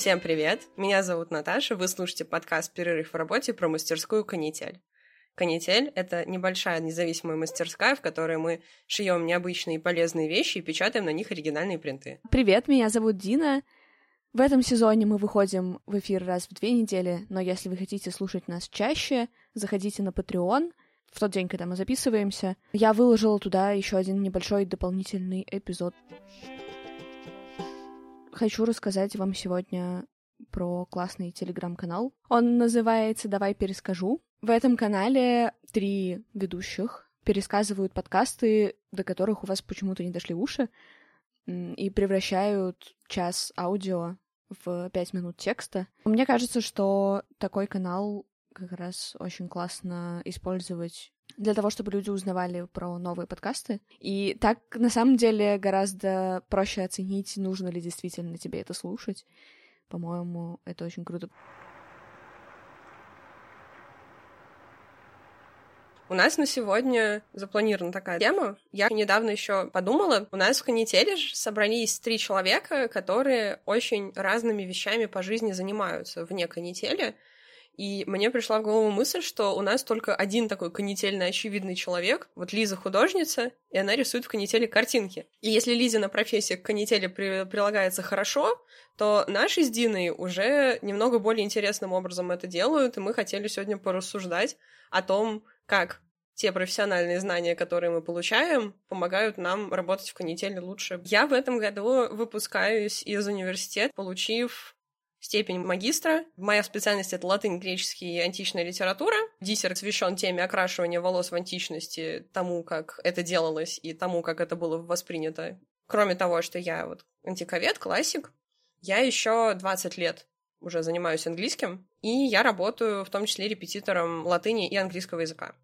Всем привет! Меня зовут Наташа, вы слушаете подкаст «Перерыв в работе» про мастерскую «Канитель». «Канитель» — это небольшая независимая мастерская, в которой мы шьем необычные и полезные вещи и печатаем на них оригинальные принты. Привет, меня зовут Дина. В этом сезоне мы выходим в эфир раз в две недели, но если вы хотите слушать нас чаще, заходите на Patreon в тот день, когда мы записываемся. Я выложила туда еще один небольшой дополнительный эпизод. Хочу рассказать вам сегодня про классный телеграм-канал. Он называется «Давай перескажу». В этом канале три ведущих пересказывают подкасты, до которых у вас почему-то не дошли уши, и превращают час аудио в пять минут текста. Мне кажется, что такой канал как раз очень классно использовать для того, чтобы люди узнавали про новые подкасты. И так, на самом деле, гораздо проще оценить, нужно ли действительно тебе это слушать. По-моему, это очень круто. У нас на сегодня запланирована такая тема. Я недавно еще подумала, у нас в канителе собрались три человека, которые очень разными вещами по жизни занимаются вне канители. И мне пришла в голову мысль, что у нас только один такой канительно очевидный человек. Вот Лиза художница, и она рисует в канителе картинки. И если Лизина профессия к канители при прилагается хорошо, то наши с Диной уже немного более интересным образом это делают, и мы хотели сегодня порассуждать о том, как те профессиональные знания, которые мы получаем, помогают нам работать в канителе лучше. Я в этом году выпускаюсь из университета, получив степень магистра. Моя специальность — это латынь, греческий и античная литература. Диссер посвящен теме окрашивания волос в античности, тому, как это делалось и тому, как это было воспринято. Кроме того, что я вот антиковед, классик, я еще 20 лет уже занимаюсь английским, и я работаю в том числе репетитором латыни и английского языка.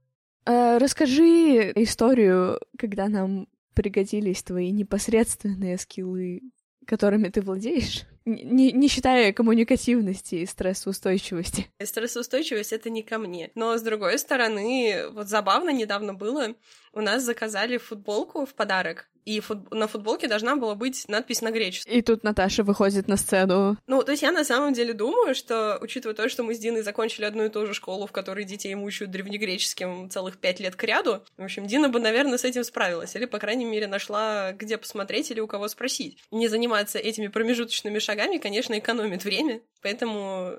Э, расскажи историю, когда нам пригодились твои непосредственные скиллы, которыми ты владеешь, не, не считая коммуникативности и стрессоустойчивости. Стрессоустойчивость — это не ко мне. Но, с другой стороны, вот забавно недавно было, у нас заказали футболку в подарок, и фут... на футболке должна была быть надпись на греческом. И тут Наташа выходит на сцену. Ну, то есть я на самом деле думаю, что, учитывая то, что мы с Диной закончили одну и ту же школу, в которой детей мучают древнегреческим целых пять лет к ряду, в общем, Дина бы, наверное, с этим справилась, или, по крайней мере, нашла, где посмотреть или у кого спросить. Не заниматься этими промежуточными шагами, конечно, экономит время, поэтому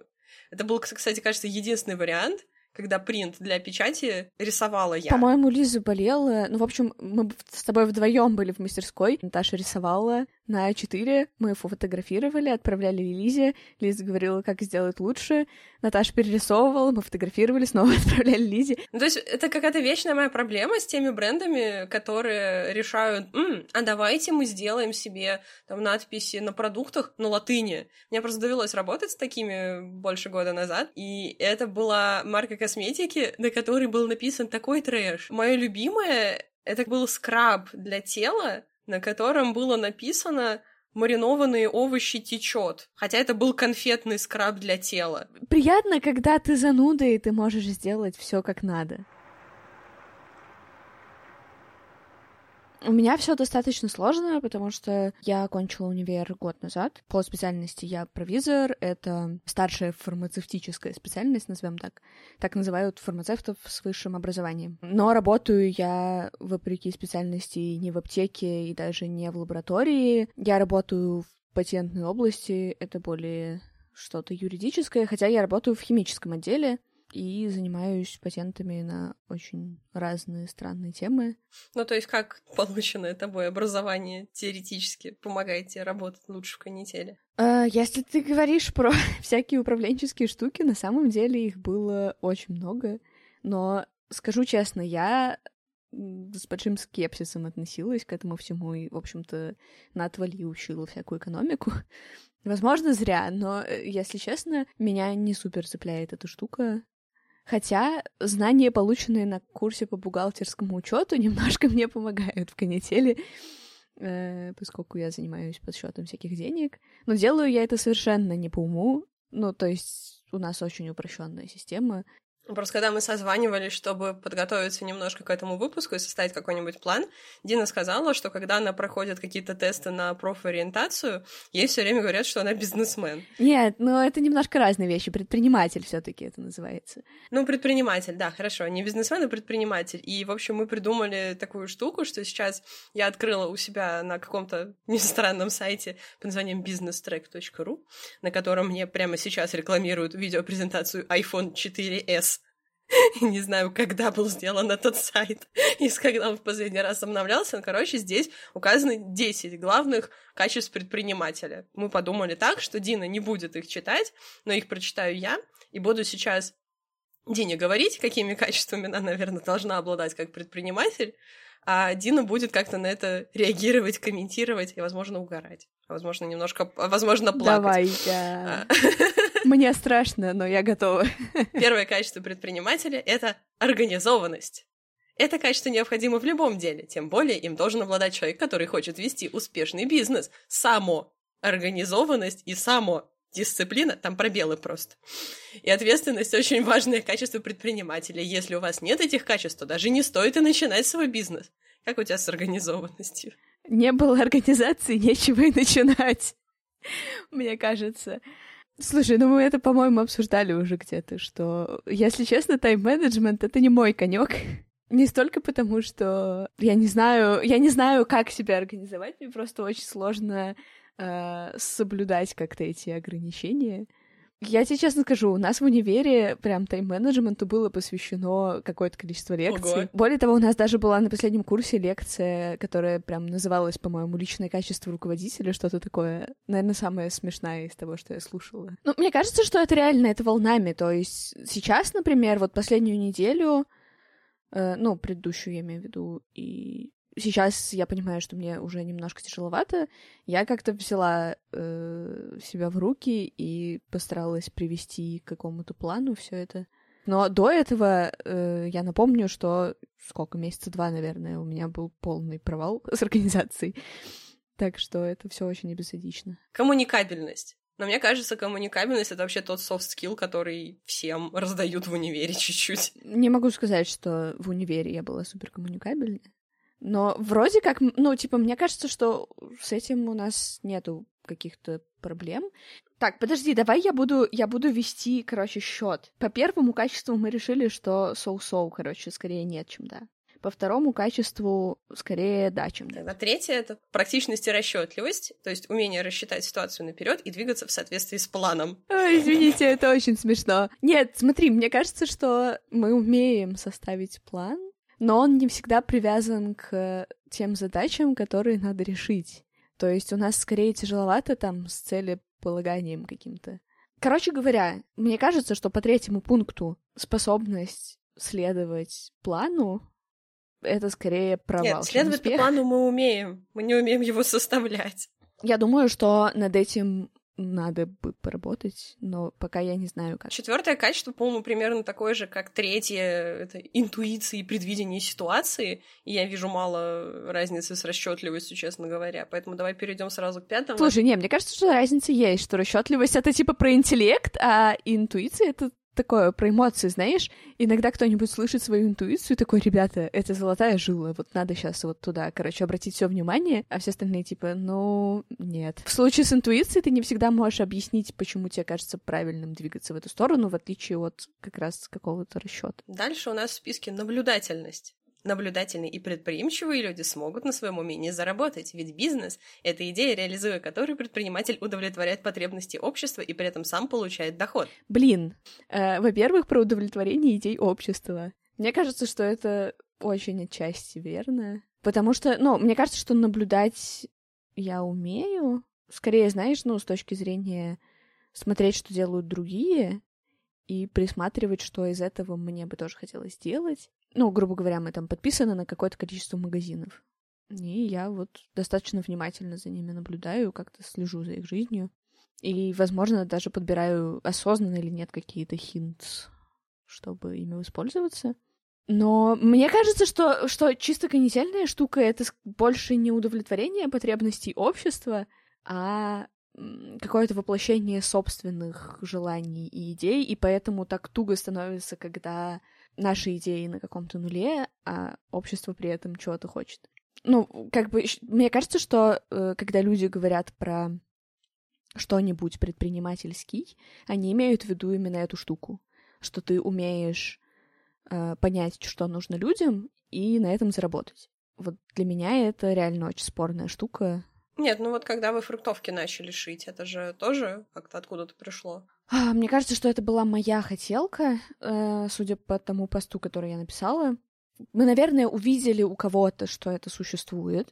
это был, кстати, кажется, единственный вариант — когда принт для печати рисовала я. По-моему, Лиза болела. Ну, в общем, мы с тобой вдвоем были в мастерской. Наташа рисовала на А4, мы фотографировали, отправляли Лизе. Лиза говорила, как сделать лучше. Наташа перерисовывала, мы фотографировали, снова отправляли Лизе. Ну, то есть это какая-то вечная моя проблема с теми брендами, которые решают, М, а давайте мы сделаем себе там надписи на продуктах на латыни. Мне просто довелось работать с такими больше года назад, и это была марка косметики, на которой был написан такой трэш. Мое любимое — это был скраб для тела, на котором было написано маринованные овощи течет. Хотя это был конфетный скраб для тела. Приятно, когда ты зануда, и ты можешь сделать все как надо. У меня все достаточно сложно, потому что я окончила универ год назад. По специальности я провизор. Это старшая фармацевтическая специальность, назовем так. Так называют фармацевтов с высшим образованием. Но работаю я, вопреки специальности, не в аптеке и даже не в лаборатории. Я работаю в патентной области. Это более что-то юридическое, хотя я работаю в химическом отделе и занимаюсь патентами на очень разные странные темы. Ну, то есть как полученное тобой образование теоретически помогает тебе работать лучше в канителе? А, если ты говоришь про всякие управленческие штуки, на самом деле их было очень много, но скажу честно, я с большим скепсисом относилась к этому всему и, в общем-то, на отвали учила всякую экономику. Возможно, зря, но, э, если честно, меня не супер цепляет эта штука. Хотя знания, полученные на курсе по бухгалтерскому учету, немножко мне помогают в канители, э, поскольку я занимаюсь подсчетом всяких денег. Но делаю я это совершенно не по уму. Ну, то есть у нас очень упрощенная система. Просто когда мы созванивались, чтобы подготовиться немножко к этому выпуску и составить какой-нибудь план, Дина сказала, что когда она проходит какие-то тесты на профориентацию, ей все время говорят, что она бизнесмен. Нет, но это немножко разные вещи. Предприниматель все-таки это называется. Ну, предприниматель, да, хорошо. Не бизнесмен, а предприниматель. И, в общем, мы придумали такую штуку, что сейчас я открыла у себя на каком-то нестранном сайте под названием businesstrack.ru, на котором мне прямо сейчас рекламируют видеопрезентацию iPhone 4s Не знаю, когда был сделан этот сайт и когда он в последний раз обновлялся. Но, короче, здесь указаны 10 главных качеств предпринимателя. Мы подумали так, что Дина не будет их читать, но их прочитаю я, и буду сейчас Дине говорить, какими качествами она, наверное, должна обладать как предприниматель, а Дина будет как-то на это реагировать, комментировать и, возможно, угорать. А, возможно, немножко, а, возможно, плакать. Давай, я... А. Мне страшно, но я готова. Первое качество предпринимателя — это организованность. Это качество необходимо в любом деле, тем более им должен обладать человек, который хочет вести успешный бизнес. Само организованность и само дисциплина, там пробелы просто. И ответственность очень важное качество предпринимателя. Если у вас нет этих качеств, то даже не стоит и начинать свой бизнес. Как у тебя с организованностью? Не было организации, нечего и начинать. Мне кажется. Слушай, ну мы это, по-моему, обсуждали уже где-то, что, если честно, тайм-менеджмент — это не мой конек. Не столько потому, что я не знаю, я не знаю, как себя организовать, мне просто очень сложно э, соблюдать как-то эти ограничения. Я тебе честно скажу, у нас в универе прям тайм-менеджменту было посвящено какое-то количество лекций. Ого. Более того, у нас даже была на последнем курсе лекция, которая прям называлась, по-моему, «Личное качество руководителя», что-то такое. Наверное, самое смешное из того, что я слушала. Ну, мне кажется, что это реально, это волнами. То есть сейчас, например, вот последнюю неделю, э, ну, предыдущую я имею в виду, и сейчас я понимаю, что мне уже немножко тяжеловато. Я как-то взяла э, себя в руки и постаралась привести к какому-то плану все это. Но до этого э, я напомню, что сколько месяца два, наверное, у меня был полный провал с организацией. Так что это все очень эпизодично. Коммуникабельность. Но мне кажется, коммуникабельность — это вообще тот skill, который всем раздают в универе чуть-чуть. Не могу сказать, что в универе я была супер коммуникабельной. Но вроде как, ну, типа, мне кажется, что с этим у нас нету каких-то проблем. Так, подожди, давай я буду, я буду вести, короче, счет. По первому качеству мы решили, что соу-соу, короче, скорее нет, чем да. По второму качеству скорее да, чем да. А третье это практичность и расчетливость, то есть умение рассчитать ситуацию наперед и двигаться в соответствии с планом. Ой, извините, это очень смешно. Нет, смотри, мне кажется, что мы умеем составить план, но он не всегда привязан к тем задачам, которые надо решить. То есть у нас скорее тяжеловато там с целеполаганием каким-то. Короче говоря, мне кажется, что по третьему пункту способность следовать плану это скорее провал. Нет, следовать по плану мы умеем, мы не умеем его составлять. Я думаю, что над этим надо бы поработать, но пока я не знаю, как. Четвертое качество, по-моему, примерно такое же, как третье, это интуиция и предвидение ситуации. И я вижу мало разницы с расчетливостью, честно говоря. Поэтому давай перейдем сразу к пятому. Слушай, не, мне кажется, что разница есть, что расчетливость это типа про интеллект, а интуиция это такое про эмоции, знаешь, иногда кто-нибудь слышит свою интуицию и такой, ребята, это золотая жила, вот надо сейчас вот туда, короче, обратить все внимание, а все остальные типа, ну, нет. В случае с интуицией ты не всегда можешь объяснить, почему тебе кажется правильным двигаться в эту сторону, в отличие от как раз какого-то расчета. Дальше у нас в списке наблюдательность. Наблюдательные и предприимчивые люди смогут на своем умении заработать, ведь бизнес — это идея, реализуя которую предприниматель удовлетворяет потребности общества и при этом сам получает доход. Блин, э, во-первых, про удовлетворение идей общества. Мне кажется, что это очень отчасти верно. Потому что, ну, мне кажется, что наблюдать я умею. Скорее, знаешь, ну, с точки зрения смотреть, что делают другие, и присматривать, что из этого мне бы тоже хотелось сделать ну, грубо говоря, мы там подписаны на какое-то количество магазинов. И я вот достаточно внимательно за ними наблюдаю, как-то слежу за их жизнью. И, возможно, даже подбираю осознанно или нет какие-то хинт, чтобы ими воспользоваться. Но мне кажется, что, что чисто конетельная штука — это больше не удовлетворение потребностей общества, а какое-то воплощение собственных желаний и идей, и поэтому так туго становится, когда наши идеи на каком-то нуле, а общество при этом чего-то хочет. Ну, как бы, мне кажется, что э, когда люди говорят про что-нибудь предпринимательский, они имеют в виду именно эту штуку, что ты умеешь э, понять, что нужно людям, и на этом заработать. Вот для меня это реально очень спорная штука. Нет, ну вот когда вы фруктовки начали шить, это же тоже как-то откуда-то пришло. А, мне кажется, что это была моя хотелка, э, судя по тому посту, который я написала. Мы, наверное, увидели у кого-то, что это существует.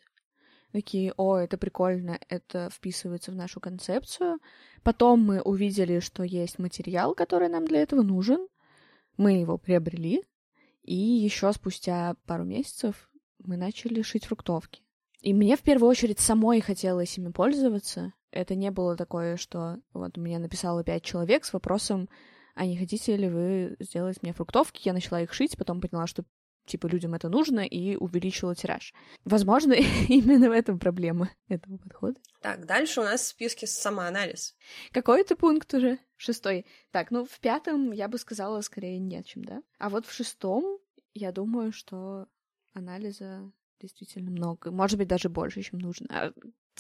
Такие, о, это прикольно, это вписывается в нашу концепцию. Потом мы увидели, что есть материал, который нам для этого нужен. Мы его приобрели. И еще спустя пару месяцев мы начали шить фруктовки. И мне в первую очередь самой хотелось ими пользоваться. Это не было такое, что вот мне написало пять человек с вопросом, а не хотите ли вы сделать мне фруктовки? Я начала их шить, потом поняла, что типа людям это нужно, и увеличила тираж. Возможно, именно в этом проблема этого подхода. Так, дальше у нас в списке самоанализ. Какой это пункт уже? Шестой. Так, ну в пятом я бы сказала скорее нет, чем да. А вот в шестом я думаю, что анализа действительно много. Может быть, даже больше, чем нужно. А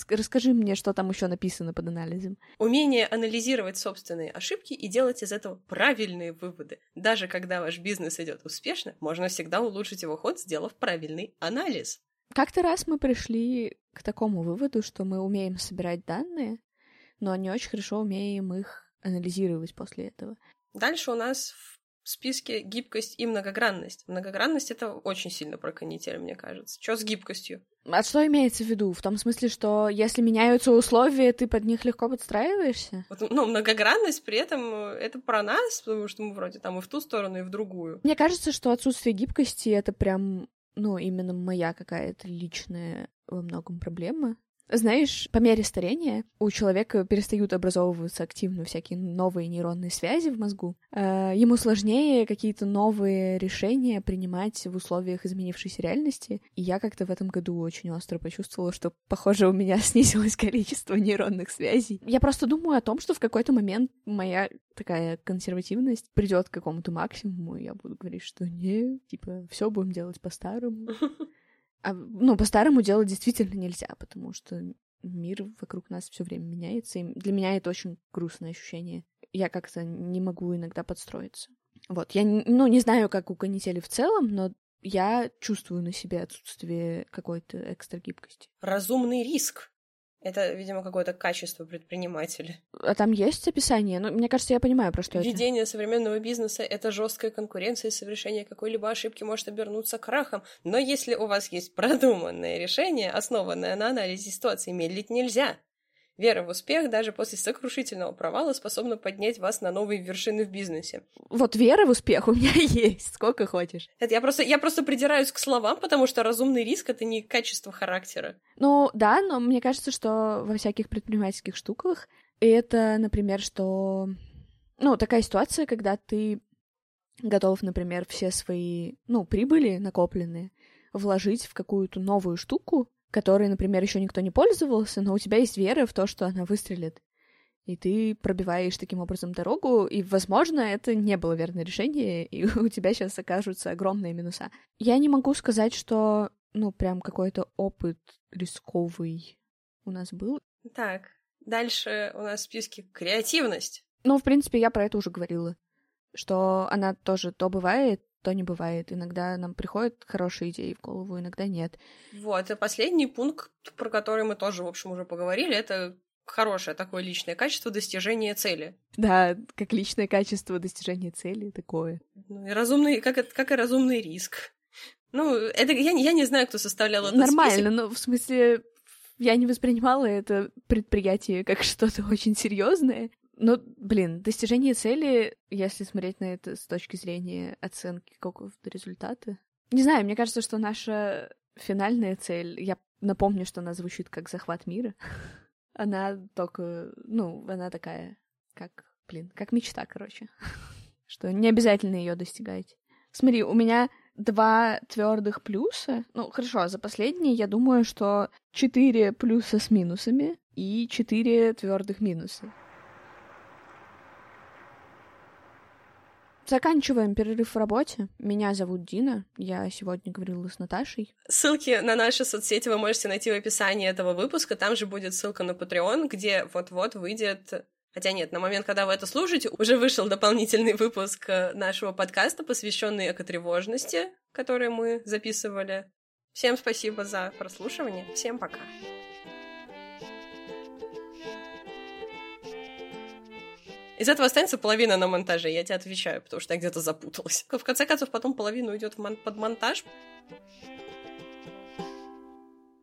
расскажи мне, что там еще написано под анализом. Умение анализировать собственные ошибки и делать из этого правильные выводы. Даже когда ваш бизнес идет успешно, можно всегда улучшить его ход, сделав правильный анализ. Как-то раз мы пришли к такому выводу, что мы умеем собирать данные, но не очень хорошо умеем их анализировать после этого. Дальше у нас в в списке гибкость и многогранность. Многогранность — это очень сильно про канитель, мне кажется. Что с гибкостью? А что имеется в виду? В том смысле, что если меняются условия, ты под них легко подстраиваешься? Вот, ну, многогранность при этом э, это про нас, потому что мы вроде там и в ту сторону, и в другую. Мне кажется, что отсутствие гибкости — это прям, ну, именно моя какая-то личная во многом проблема. Знаешь, по мере старения у человека перестают образовываться активно всякие новые нейронные связи в мозгу. Э, ему сложнее какие-то новые решения принимать в условиях изменившейся реальности. И я как-то в этом году очень остро почувствовала, что, похоже, у меня снизилось количество нейронных связей. Я просто думаю о том, что в какой-то момент моя такая консервативность придет к какому-то максимуму, и я буду говорить, что не, типа, все будем делать по-старому. А, ну, по-старому делать действительно нельзя, потому что мир вокруг нас все время меняется, и для меня это очень грустное ощущение. Я как-то не могу иногда подстроиться. Вот, я, ну, не знаю, как у канители в целом, но я чувствую на себе отсутствие какой-то экстра. Разумный риск. Это, видимо, какое-то качество предпринимателя. А там есть описание? Ну, мне кажется, я понимаю, про что Ведение это. Ведение современного бизнеса — это жесткая конкуренция, и совершение какой-либо ошибки может обернуться крахом. Но если у вас есть продуманное решение, основанное на анализе ситуации, медлить нельзя. Вера в успех даже после сокрушительного провала способна поднять вас на новые вершины в бизнесе. Вот вера в успех у меня есть, сколько хочешь. Это я просто, я просто придираюсь к словам, потому что разумный риск — это не качество характера. Ну, да, но мне кажется, что во всяких предпринимательских штуках это, например, что... Ну, такая ситуация, когда ты готов, например, все свои, ну, прибыли накопленные вложить в какую-то новую штуку, которой, например, еще никто не пользовался, но у тебя есть вера в то, что она выстрелит. И ты пробиваешь таким образом дорогу, и, возможно, это не было верное решение, и у тебя сейчас окажутся огромные минуса. Я не могу сказать, что, ну, прям какой-то опыт рисковый у нас был. Так, дальше у нас в списке креативность. Ну, в принципе, я про это уже говорила, что она тоже то бывает, то не бывает. Иногда нам приходят хорошие идеи в голову, иногда нет. Вот, и последний пункт, про который мы тоже, в общем, уже поговорили, это хорошее такое личное качество достижения цели. Да, как личное качество достижения цели такое. Ну, и разумный, как, как и разумный риск. Ну, это я, я не знаю, кто составлял этот Нормально, но в смысле, я не воспринимала это предприятие как что-то очень серьезное. Ну, блин, достижение цели, если смотреть на это с точки зрения оценки какого-то результата. Не знаю, мне кажется, что наша финальная цель, я напомню, что она звучит как захват мира. Она только, ну, она такая, как, блин, как мечта, короче. Что не обязательно ее достигать. Смотри, у меня два твердых плюса. Ну, хорошо, за последние я думаю, что четыре плюса с минусами. и четыре твердых минуса. Заканчиваем перерыв в работе. Меня зовут Дина. Я сегодня говорила с Наташей. Ссылки на наши соцсети вы можете найти в описании этого выпуска. Там же будет ссылка на Patreon, где вот-вот выйдет Хотя нет, на момент, когда вы это слушаете, уже вышел дополнительный выпуск э, нашего подкаста, посвященный экотревожности, который мы записывали. Всем спасибо за прослушивание. Всем пока. Из этого останется половина на монтаже, я тебе отвечаю, потому что я где-то запуталась. В конце концов, потом половина уйдет мон- под монтаж.